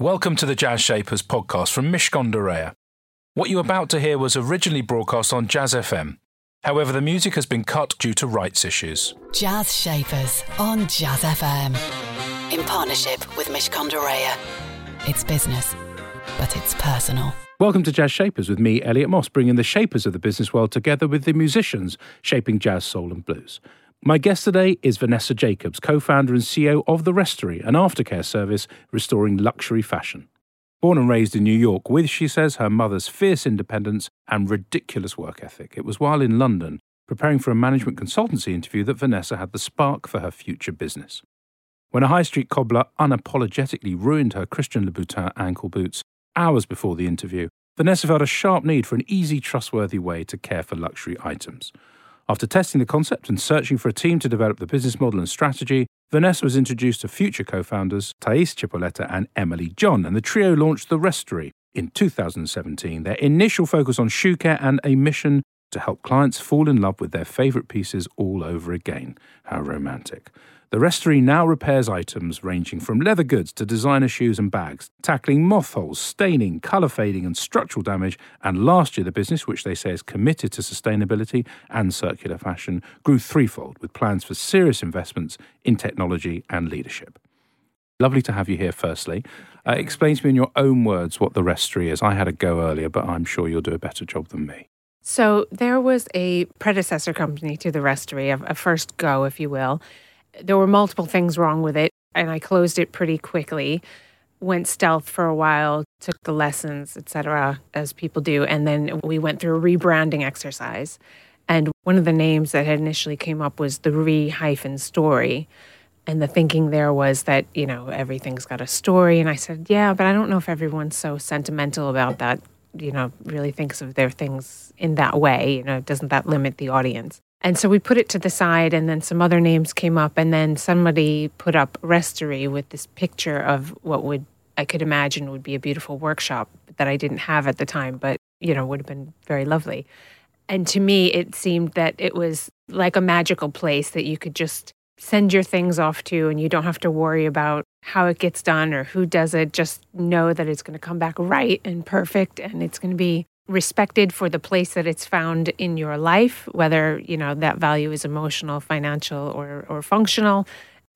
Welcome to the Jazz Shapers podcast from Mishcon de What you're about to hear was originally broadcast on Jazz FM. However, the music has been cut due to rights issues. Jazz Shapers on Jazz FM. In partnership with Mishcon de It's business, but it's personal. Welcome to Jazz Shapers with me, Elliot Moss, bringing the shapers of the business world together with the musicians shaping jazz, soul, and blues. My guest today is Vanessa Jacobs, co founder and CEO of The Restory, an aftercare service restoring luxury fashion. Born and raised in New York with, she says, her mother's fierce independence and ridiculous work ethic, it was while in London, preparing for a management consultancy interview, that Vanessa had the spark for her future business. When a high street cobbler unapologetically ruined her Christian Louboutin ankle boots hours before the interview, Vanessa felt a sharp need for an easy, trustworthy way to care for luxury items. After testing the concept and searching for a team to develop the business model and strategy, Vanessa was introduced to future co founders Thais Chipoletta and Emily John, and the trio launched The Restory in 2017. Their initial focus on shoe care and a mission to help clients fall in love with their favourite pieces all over again. How romantic. The Restory now repairs items ranging from leather goods to designer shoes and bags, tackling moth holes, staining, colour fading, and structural damage. And last year, the business, which they say is committed to sustainability and circular fashion, grew threefold with plans for serious investments in technology and leadership. Lovely to have you here, firstly. Uh, explain to me in your own words what the Restory is. I had a go earlier, but I'm sure you'll do a better job than me. So, there was a predecessor company to the Restory, a, a first go, if you will there were multiple things wrong with it, and I closed it pretty quickly. Went stealth for a while, took the lessons, etc., as people do, and then we went through a rebranding exercise. And one of the names that had initially came up was the re hyphen story. And the thinking there was that, you know, everything's got a story. And I said, yeah, but I don't know if everyone's so sentimental about that, you know, really thinks of their things in that way. You know, doesn't that limit the audience? And so we put it to the side, and then some other names came up, and then somebody put up Restory with this picture of what would I could imagine would be a beautiful workshop that I didn't have at the time, but you know would have been very lovely. And to me, it seemed that it was like a magical place that you could just send your things off to, and you don't have to worry about how it gets done or who does it. Just know that it's going to come back right and perfect, and it's going to be respected for the place that it's found in your life, whether you know that value is emotional, financial, or or functional.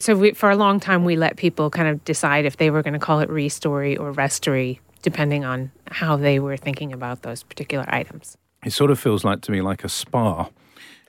So we, for a long time, we let people kind of decide if they were going to call it restory or restory, depending on how they were thinking about those particular items. It sort of feels like to me like a spa.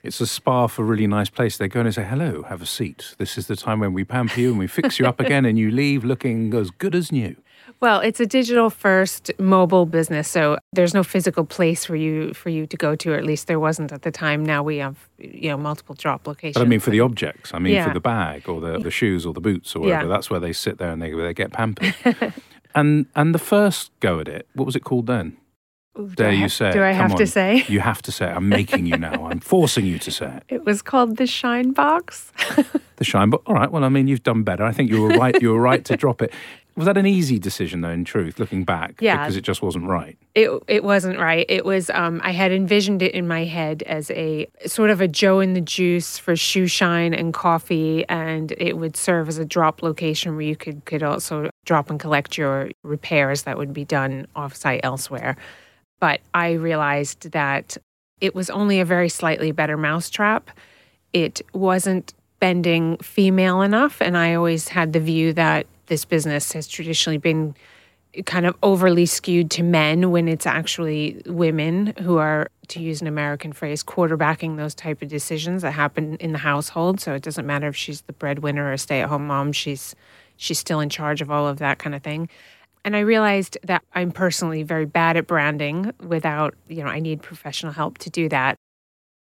It's a spa for a really nice place. They go in and say, hello, have a seat. This is the time when we pamper you and we fix you up again and you leave looking as good as new. Well, it's a digital first mobile business, so there's no physical place for you for you to go to, or at least there wasn't at the time. Now we have you know multiple drop locations. But I mean for the objects. I mean yeah. for the bag or the, the shoes or the boots or whatever. Yeah. That's where they sit there and they they get pampered. and and the first go at it, what was it called then? Ooh, Dare you say? Do I have to say? You have to say it. I'm making you now. I'm forcing you to say it. It was called the Shine Box. the Shine Box. All right. Well, I mean, you've done better. I think you were right. You were right to drop it. Was that an easy decision, though? In truth, looking back, yeah, because it just wasn't right. It it wasn't right. It was. Um, I had envisioned it in my head as a sort of a Joe & the Juice for shoe shine and coffee, and it would serve as a drop location where you could could also drop and collect your repairs that would be done offsite elsewhere. But I realized that it was only a very slightly better mousetrap. It wasn't bending female enough, and I always had the view that this business has traditionally been kind of overly skewed to men when it's actually women who are to use an american phrase quarterbacking those type of decisions that happen in the household so it doesn't matter if she's the breadwinner or stay-at-home mom she's she's still in charge of all of that kind of thing and i realized that i'm personally very bad at branding without you know i need professional help to do that.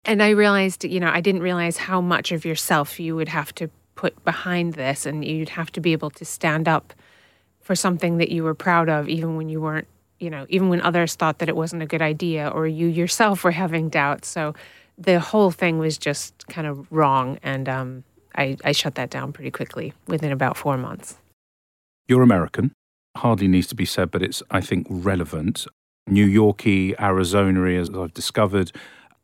And i realized you know i didn't realize how much of yourself you would have to put behind this and you'd have to be able to stand up for something that you were proud of even when you weren't you know even when others thought that it wasn't a good idea or you yourself were having doubts. So the whole thing was just kind of wrong and um, I, I shut that down pretty quickly within about four months. You're american hardly needs to be said but it's i think relevant new yorkie arizona as i've discovered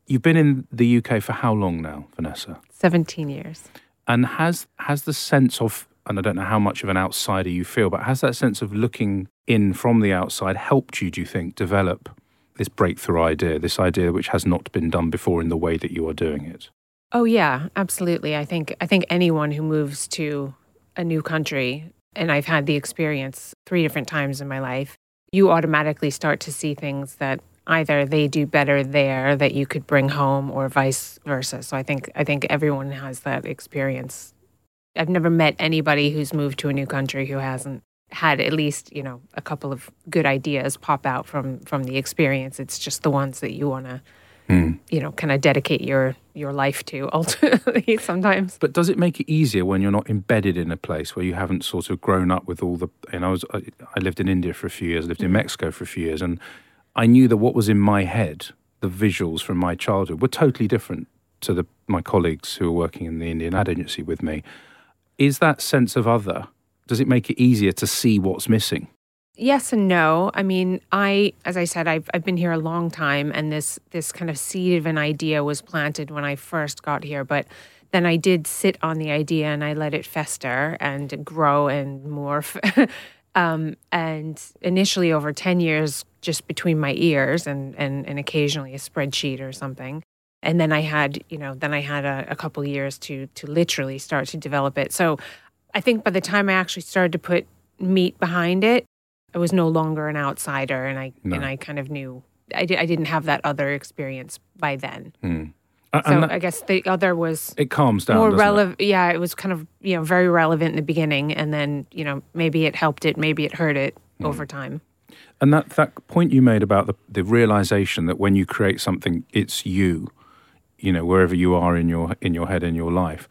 you've been in the uk for how long now vanessa 17 years and has has the sense of and I don't know how much of an outsider you feel, but has that sense of looking in from the outside helped you, do you think, develop this breakthrough idea, this idea which has not been done before in the way that you are doing it? Oh yeah, absolutely. I think I think anyone who moves to a new country and I've had the experience 3 different times in my life, you automatically start to see things that either they do better there that you could bring home or vice versa. So I think I think everyone has that experience. I've never met anybody who's moved to a new country who hasn't had at least, you know, a couple of good ideas pop out from from the experience. It's just the ones that you want to Mm. you know kind of dedicate your your life to ultimately sometimes but does it make it easier when you're not embedded in a place where you haven't sort of grown up with all the and i was i, I lived in india for a few years lived in mm. mexico for a few years and I knew that what was in my head, the visuals from my childhood, were totally different to the, my colleagues who were working in the Indian ad agency with me. Is that sense of other, does it make it easier to see what's missing? Yes and no. I mean, I, as I said, I've, I've been here a long time, and this this kind of seed of an idea was planted when I first got here. But then I did sit on the idea and I let it fester and grow and morph. Um, and initially, over 10 years, just between my ears and, and, and occasionally a spreadsheet or something. And then I had, you know, then I had a, a couple years to to literally start to develop it. So I think by the time I actually started to put meat behind it, I was no longer an outsider, and I no. and I kind of knew I, di- I didn't have that other experience by then. Mm. Uh, so that, I guess the other was it calms down more relevant. Yeah, it was kind of you know very relevant in the beginning, and then you know maybe it helped it, maybe it hurt it mm. over time. And that that point you made about the the realization that when you create something, it's you, you know, wherever you are in your in your head in your life.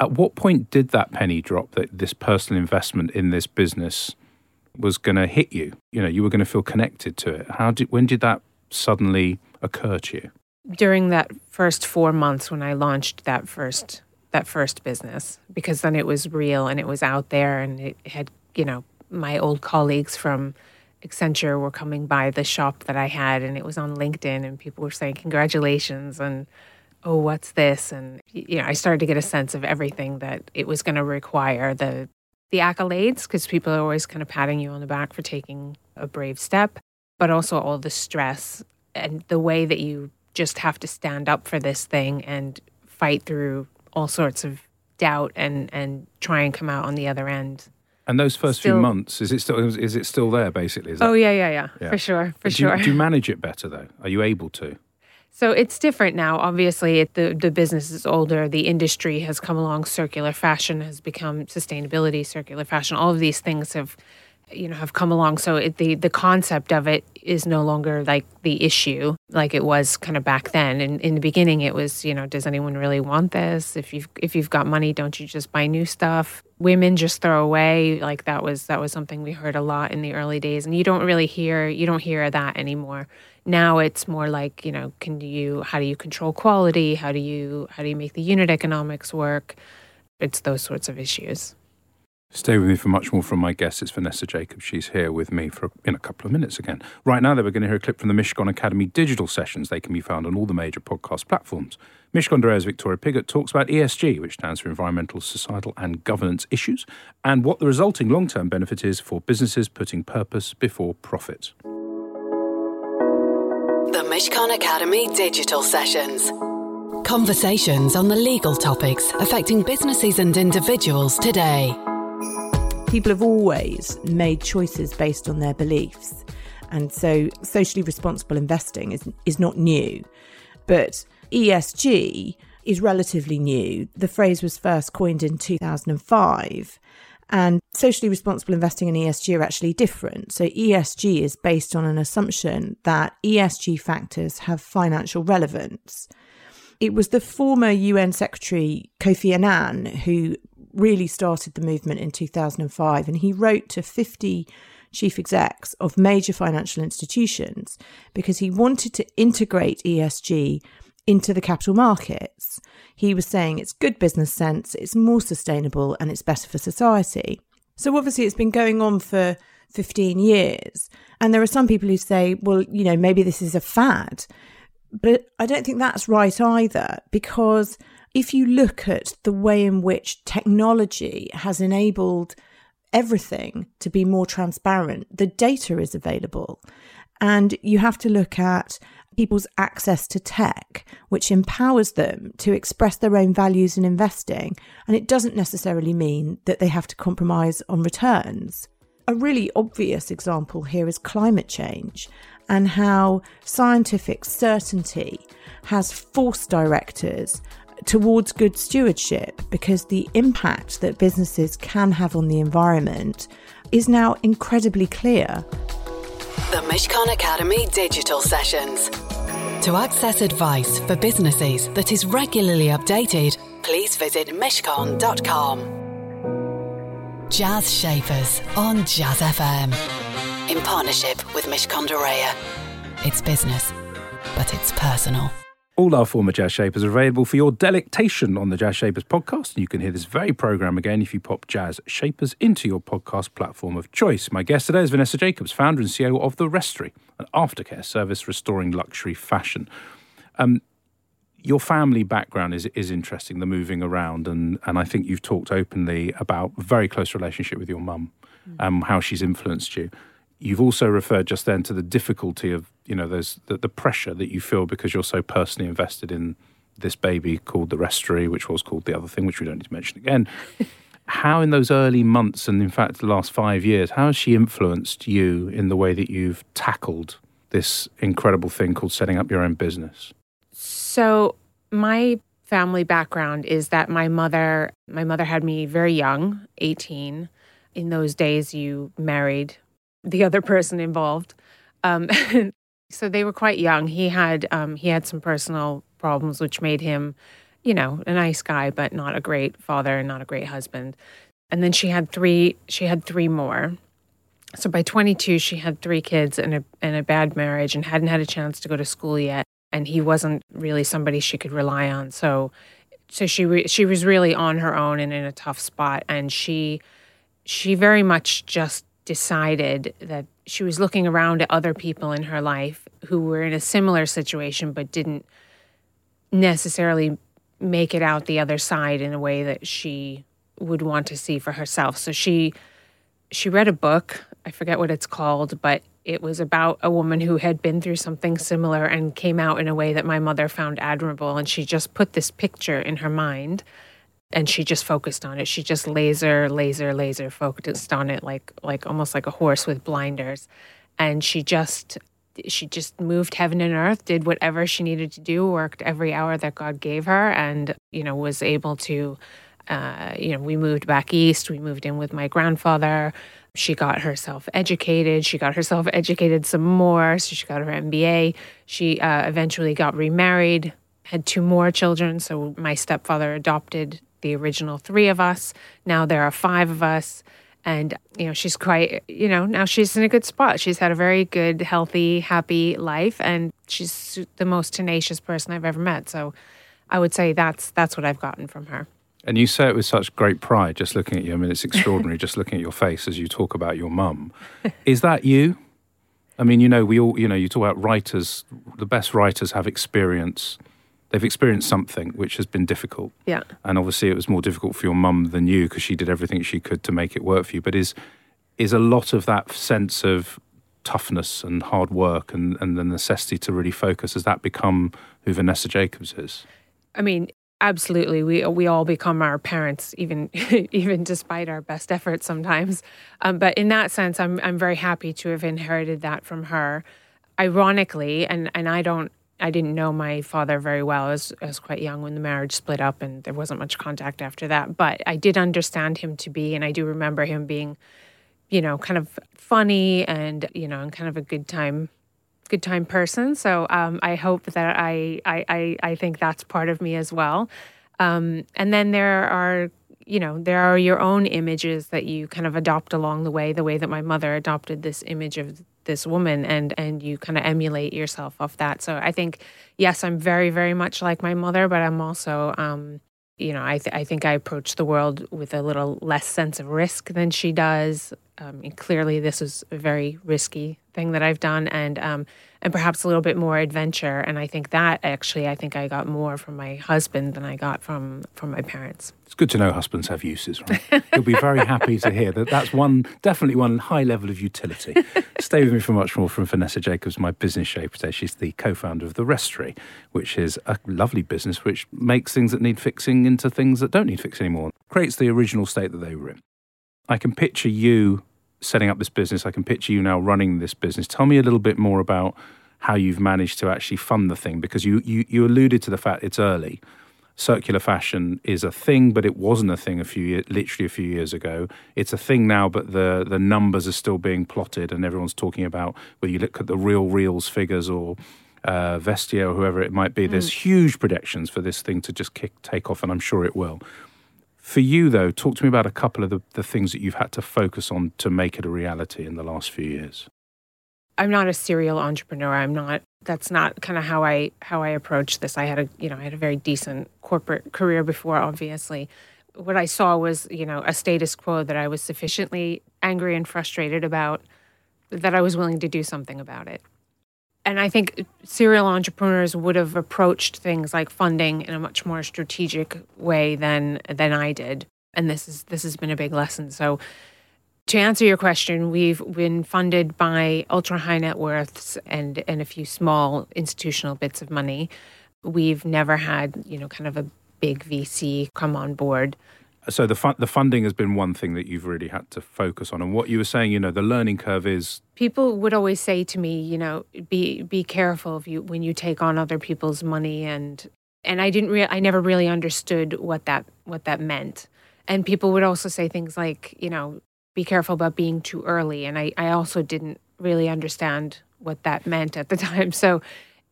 At what point did that penny drop that this personal investment in this business was going to hit you? You know, you were going to feel connected to it. How did when did that suddenly occur to you? during that first four months when I launched that first that first business because then it was real and it was out there and it had you know my old colleagues from Accenture were coming by the shop that I had and it was on LinkedIn and people were saying congratulations and oh what's this and you know I started to get a sense of everything that it was going to require the the accolades because people are always kind of patting you on the back for taking a brave step but also all the stress and the way that you just have to stand up for this thing and fight through all sorts of doubt and and try and come out on the other end. And those first still, few months, is it still is it still there? Basically, oh yeah, yeah, yeah, yeah, for sure, for do sure. You, do you manage it better though? Are you able to? So it's different now. Obviously, the the business is older. The industry has come along. Circular fashion has become sustainability. Circular fashion. All of these things have you know have come along so it, the the concept of it is no longer like the issue like it was kind of back then and in the beginning it was you know does anyone really want this if you've if you've got money don't you just buy new stuff women just throw away like that was that was something we heard a lot in the early days and you don't really hear you don't hear that anymore now it's more like you know can you how do you control quality how do you how do you make the unit economics work it's those sorts of issues Stay with me for much more from my guest. It's Vanessa Jacobs. She's here with me for in a couple of minutes again. Right now, though, we're going to hear a clip from the Mishcon Academy digital sessions. They can be found on all the major podcast platforms. Mishcon de Reya's Victoria Pigott talks about ESG, which stands for environmental, societal, and governance issues, and what the resulting long term benefit is for businesses putting purpose before profit. Mishcon Academy digital sessions. Conversations on the legal topics affecting businesses and individuals today people have always made choices based on their beliefs. And so socially responsible investing is, is not new. But ESG is relatively new. The phrase was first coined in 2005. And socially responsible investing and ESG are actually different. So, ESG is based on an assumption that ESG factors have financial relevance. It was the former UN Secretary Kofi Annan who really started the movement in 2005. And he wrote to 50 chief execs of major financial institutions because he wanted to integrate ESG into the capital markets. He was saying it's good business sense, it's more sustainable, and it's better for society. So obviously, it's been going on for 15 years. And there are some people who say, well, you know, maybe this is a fad. But I don't think that's right either because if you look at the way in which technology has enabled everything to be more transparent, the data is available. And you have to look at people's access to tech, which empowers them to express their own values in investing. And it doesn't necessarily mean that they have to compromise on returns. A really obvious example here is climate change and how scientific certainty has forced directors towards good stewardship because the impact that businesses can have on the environment is now incredibly clear. The Mishcon Academy Digital Sessions. To access advice for businesses that is regularly updated, please visit mishcon.com. Jazz Shapers on Jazz FM. In partnership with Mishcon de Reya. It's business, but it's personal. All our former Jazz Shapers are available for your delectation on the Jazz Shapers podcast. And you can hear this very program again if you pop Jazz Shapers into your podcast platform of choice. My guest today is Vanessa Jacobs, founder and CEO of The Restory, an aftercare service restoring luxury fashion. Um, your family background is is interesting, the moving around, and and I think you've talked openly about a very close relationship with your mum, mm. um, how she's influenced you. You've also referred just then to the difficulty of you know there's the, the pressure that you feel because you're so personally invested in this baby called the Restory, which was called the other thing, which we don't need to mention again. how in those early months and in fact the last five years, how has she influenced you in the way that you've tackled this incredible thing called setting up your own business? So my family background is that my mother my mother had me very young, 18. In those days you married the other person involved. Um, so they were quite young. He had um, he had some personal problems, which made him, you know, a nice guy, but not a great father and not a great husband. And then she had three. She had three more. So by 22, she had three kids and a and a bad marriage, and hadn't had a chance to go to school yet. And he wasn't really somebody she could rely on. So, so she re- she was really on her own and in a tough spot. And she she very much just decided that she was looking around at other people in her life who were in a similar situation but didn't necessarily make it out the other side in a way that she would want to see for herself. So she she read a book, I forget what it's called, but it was about a woman who had been through something similar and came out in a way that my mother found admirable and she just put this picture in her mind and she just focused on it. She just laser, laser, laser focused on it, like like almost like a horse with blinders. And she just she just moved heaven and earth, did whatever she needed to do, worked every hour that God gave her, and you know was able to. Uh, you know, we moved back east. We moved in with my grandfather. She got herself educated. She got herself educated some more. So she got her MBA. She uh, eventually got remarried, had two more children. So my stepfather adopted the original three of us. Now there are five of us. And, you know, she's quite, you know, now she's in a good spot. She's had a very good, healthy, happy life. And she's the most tenacious person I've ever met. So I would say that's that's what I've gotten from her. And you say it with such great pride, just looking at you. I mean, it's extraordinary just looking at your face as you talk about your mum. Is that you? I mean, you know, we all, you know, you talk about writers, the best writers have experience they've experienced something which has been difficult. Yeah. And obviously, it was more difficult for your mum than you because she did everything she could to make it work for you. But is is a lot of that sense of toughness and hard work and, and the necessity to really focus has that become who Vanessa Jacobs is? I mean, absolutely. We we all become our parents, even even despite our best efforts sometimes. Um, but in that sense, I'm I'm very happy to have inherited that from her. Ironically, and and I don't I didn't know my father very well. I was, I was quite young when the marriage split up, and there wasn't much contact after that. But I did understand him to be, and I do remember him being, you know, kind of funny and you know, and kind of a good time, good time person. So um, I hope that I, I, I, I think that's part of me as well. Um, and then there are you know there are your own images that you kind of adopt along the way the way that my mother adopted this image of this woman and and you kind of emulate yourself off that. So i think yes i'm very very much like my mother but i'm also um you know i th- i think i approach the world with a little less sense of risk than she does um, clearly this is a very risky thing that I've done, and um, and perhaps a little bit more adventure. And I think that actually, I think I got more from my husband than I got from from my parents. It's good to know husbands have uses, right? You'll be very happy to hear that. That's one definitely one high level of utility. Stay with me for much more from Vanessa Jacobs, my business shaper today. She's the co-founder of the Restory, which is a lovely business which makes things that need fixing into things that don't need fixing anymore. Creates the original state that they were in. I can picture you setting up this business. I can picture you now running this business. Tell me a little bit more about how you've managed to actually fund the thing because you, you, you alluded to the fact it's early. Circular fashion is a thing, but it wasn't a thing a few years, literally a few years ago. It's a thing now, but the the numbers are still being plotted, and everyone's talking about whether you look at the RealReal's figures or uh, Vestiaire or whoever it might be. There's mm. huge predictions for this thing to just kick take off, and I'm sure it will. For you, though, talk to me about a couple of the, the things that you've had to focus on to make it a reality in the last few years. I'm not a serial entrepreneur. I'm not. That's not kind of how I how I approach this. I had a you know I had a very decent corporate career before. Obviously, what I saw was you know a status quo that I was sufficiently angry and frustrated about that I was willing to do something about it and I think serial entrepreneurs would have approached things like funding in a much more strategic way than than I did. And this is this has been a big lesson. So to answer your question, we've been funded by ultra high net worths and and a few small institutional bits of money. We've never had, you know, kind of a big VC come on board so the the funding has been one thing that you've really had to focus on. And what you were saying you know the learning curve is people would always say to me you know be be careful if you when you take on other people's money. And and I didn't re- I never really understood what that what that meant. And people would also say things like you know be careful about being too early. And I I also didn't really understand what that meant at the time. So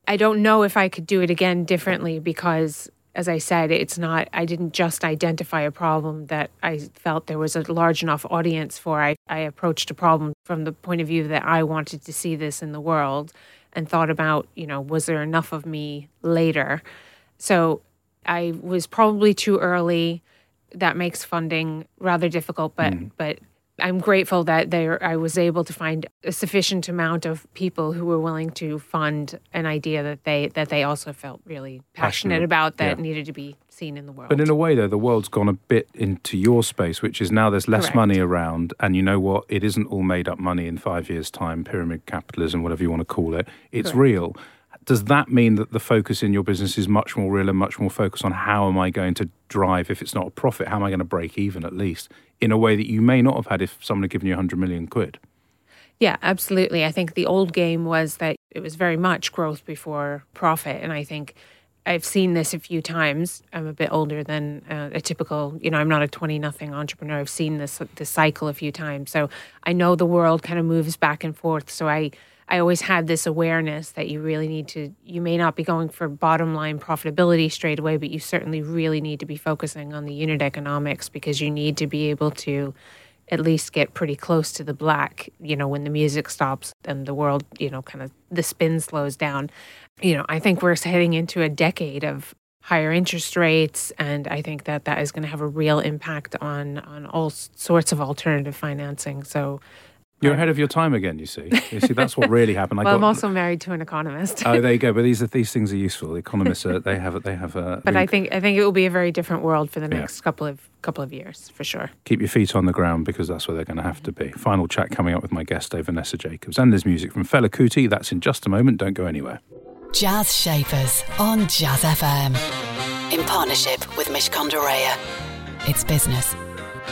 I don't know if I could do it again differently because as I said, it's not, I didn't just identify a problem that I felt there was a large enough audience for. I, I approached a problem from the point of view that I wanted to see this in the world and thought about, you know, was there enough of me later? So I was probably too early. That makes funding rather difficult, but, mm. but I'm grateful that there I was able to find a sufficient amount of people who were willing to fund an idea that they that they also felt really passionate, passionate. about that yeah. needed to be seen in the world. But in a way though the world's gone a bit into your space which is now there's less Correct. money around and you know what it isn't all made up money in 5 years time pyramid capitalism whatever you want to call it it's Correct. real does that mean that the focus in your business is much more real and much more focused on how am I going to drive, if it's not a profit, how am I going to break even at least in a way that you may not have had if someone had given you 100 million quid? Yeah, absolutely. I think the old game was that it was very much growth before profit. And I think I've seen this a few times. I'm a bit older than uh, a typical, you know, I'm not a 20 nothing entrepreneur. I've seen this this cycle a few times. So I know the world kind of moves back and forth. So I I always had this awareness that you really need to, you may not be going for bottom line profitability straight away, but you certainly really need to be focusing on the unit economics because you need to be able to at least get pretty close to the black, you know, when the music stops and the world, you know, kind of the spin slows down. You know, I think we're heading into a decade of higher interest rates and i think that that is going to have a real impact on on all sorts of alternative financing so you're ahead of your time again. You see, you see that's what really happened. well, got, I'm also married to an economist. oh, there you go. But these are these things are useful. Economists are, they have they have a. But I think I think it will be a very different world for the next yeah. couple of couple of years for sure. Keep your feet on the ground because that's where they're going to have to be. Final chat coming up with my guest, Dave Vanessa Jacobs, and there's music from Fela Kuti. That's in just a moment. Don't go anywhere. Jazz Shapers on Jazz FM in partnership with Mishcon de It's business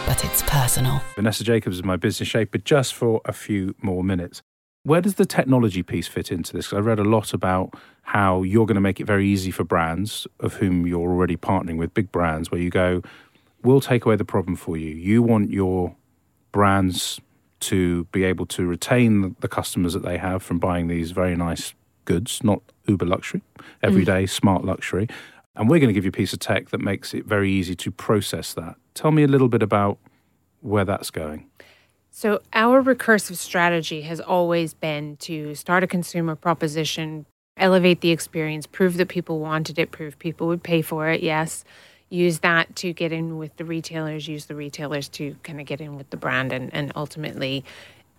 but it's personal. Vanessa Jacobs is my business shape, but just for a few more minutes. Where does the technology piece fit into this? I read a lot about how you're going to make it very easy for brands of whom you're already partnering with, big brands, where you go, we'll take away the problem for you. You want your brands to be able to retain the customers that they have from buying these very nice goods, not uber luxury, everyday mm. smart luxury. And we're going to give you a piece of tech that makes it very easy to process that. Tell me a little bit about where that's going. So, our recursive strategy has always been to start a consumer proposition, elevate the experience, prove that people wanted it, prove people would pay for it, yes. use that to get in with the retailers, use the retailers to kind of get in with the brand, and, and ultimately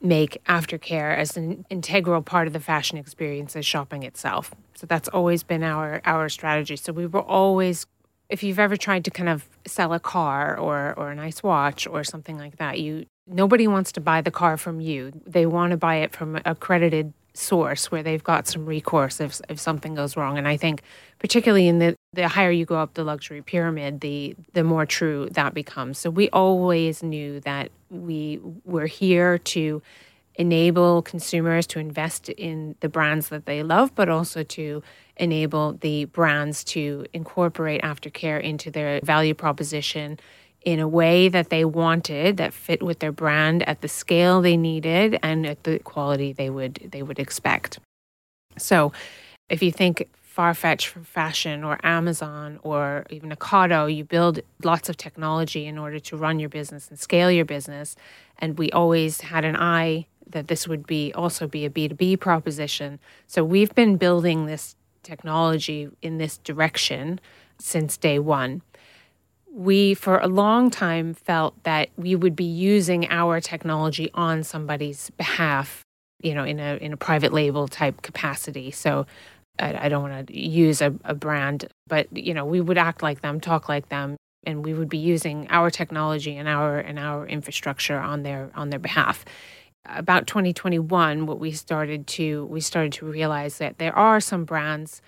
make aftercare as an integral part of the fashion experience as shopping itself. So that's always been our our strategy. So we were always if you've ever tried to kind of sell a car or or a nice watch or something like that, you nobody wants to buy the car from you. They want to buy it from a credited source where they've got some recourse if if something goes wrong. And I think particularly in the the higher you go up the luxury pyramid, the the more true that becomes. So we always knew that we were here to enable consumers to invest in the brands that they love, but also to enable the brands to incorporate aftercare into their value proposition in a way that they wanted that fit with their brand at the scale they needed and at the quality they would they would expect. So if you think Farfetch for fashion or Amazon or even Ocado, you build lots of technology in order to run your business and scale your business. And we always had an eye that this would be also be a B2B proposition. So we've been building this technology in this direction since day one. We, for a long time, felt that we would be using our technology on somebody's behalf, you know, in a in a private label type capacity. So I, I don't want to use a, a brand, but you know, we would act like them, talk like them, and we would be using our technology and our and our infrastructure on their on their behalf about 2021 what we started to we started to realize that there are some brands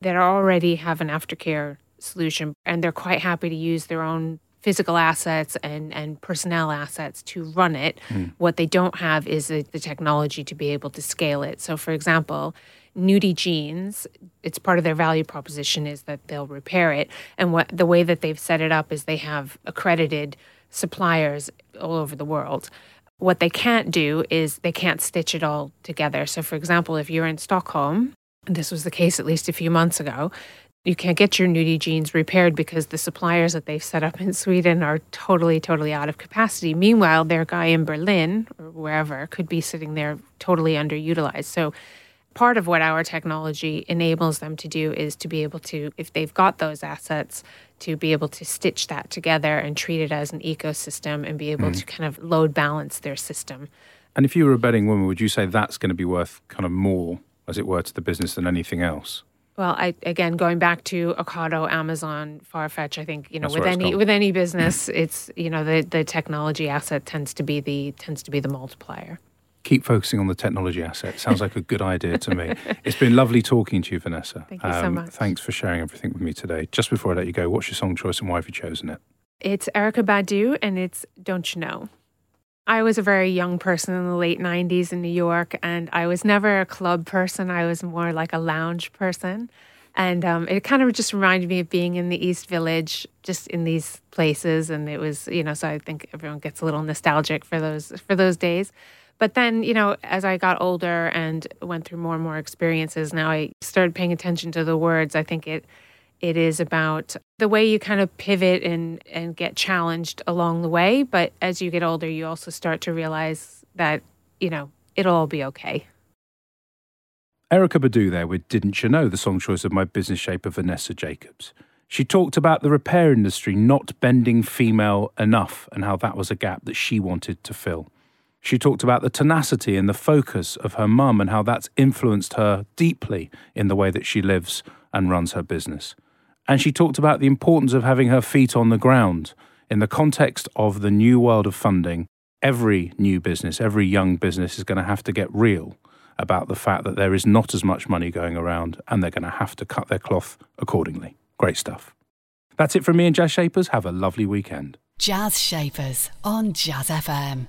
that already have an aftercare solution and they're quite happy to use their own physical assets and and personnel assets to run it mm. what they don't have is the, the technology to be able to scale it so for example Nudie jeans, it's part of their value proposition is that they'll repair it. And what the way that they've set it up is they have accredited suppliers all over the world. What they can't do is they can't stitch it all together. So, for example, if you're in Stockholm, and this was the case at least a few months ago, you can't get your nudie jeans repaired because the suppliers that they've set up in Sweden are totally, totally out of capacity. Meanwhile, their guy in Berlin or wherever could be sitting there totally underutilized. So part of what our technology enables them to do is to be able to, if they've got those assets, to be able to stitch that together and treat it as an ecosystem and be able mm. to kind of load balance their system. And if you were a betting woman, would you say that's going to be worth kind of more, as it were, to the business than anything else? Well, I again going back to Ocado, Amazon, Farfetch. I think you know That's with any with any business, it's you know the the technology asset tends to be the tends to be the multiplier keep focusing on the technology asset. Sounds like a good idea to me. It's been lovely talking to you, Vanessa. Thank you um, so much. Thanks for sharing everything with me today. Just before I let you go, what's your song choice and why have you chosen it? It's Erykah Badu and it's Don't You Know. I was a very young person in the late 90s in New York, and I was never a club person. I was more like a lounge person. And um, it kind of just reminded me of being in the East Village, just in these places. And it was, you know, so I think everyone gets a little nostalgic for those for those days. But then, you know, as I got older and went through more and more experiences, now I started paying attention to the words. I think it it is about the way you kind of pivot and and get challenged along the way, but as you get older, you also start to realize that, you know, it'll all be okay. Erykah Badu there with Didn't You Know, the song choice of my business shaper Vanessa Jacobs. She talked about the repair industry not bending female enough and how that was a gap that she wanted to fill. She talked about the tenacity and the focus of her mum and how that's influenced her deeply in the way that she lives and runs her business. And she talked about the importance of having her feet on the ground in the context of the new world of funding. Every new business, every young business is going to have to get real about the fact that there is not as much money going around and they're going to have to cut their cloth accordingly. Great stuff. That's it from me and Jazz Shapers. Have a lovely weekend. Jazz Shapers on Jazz FM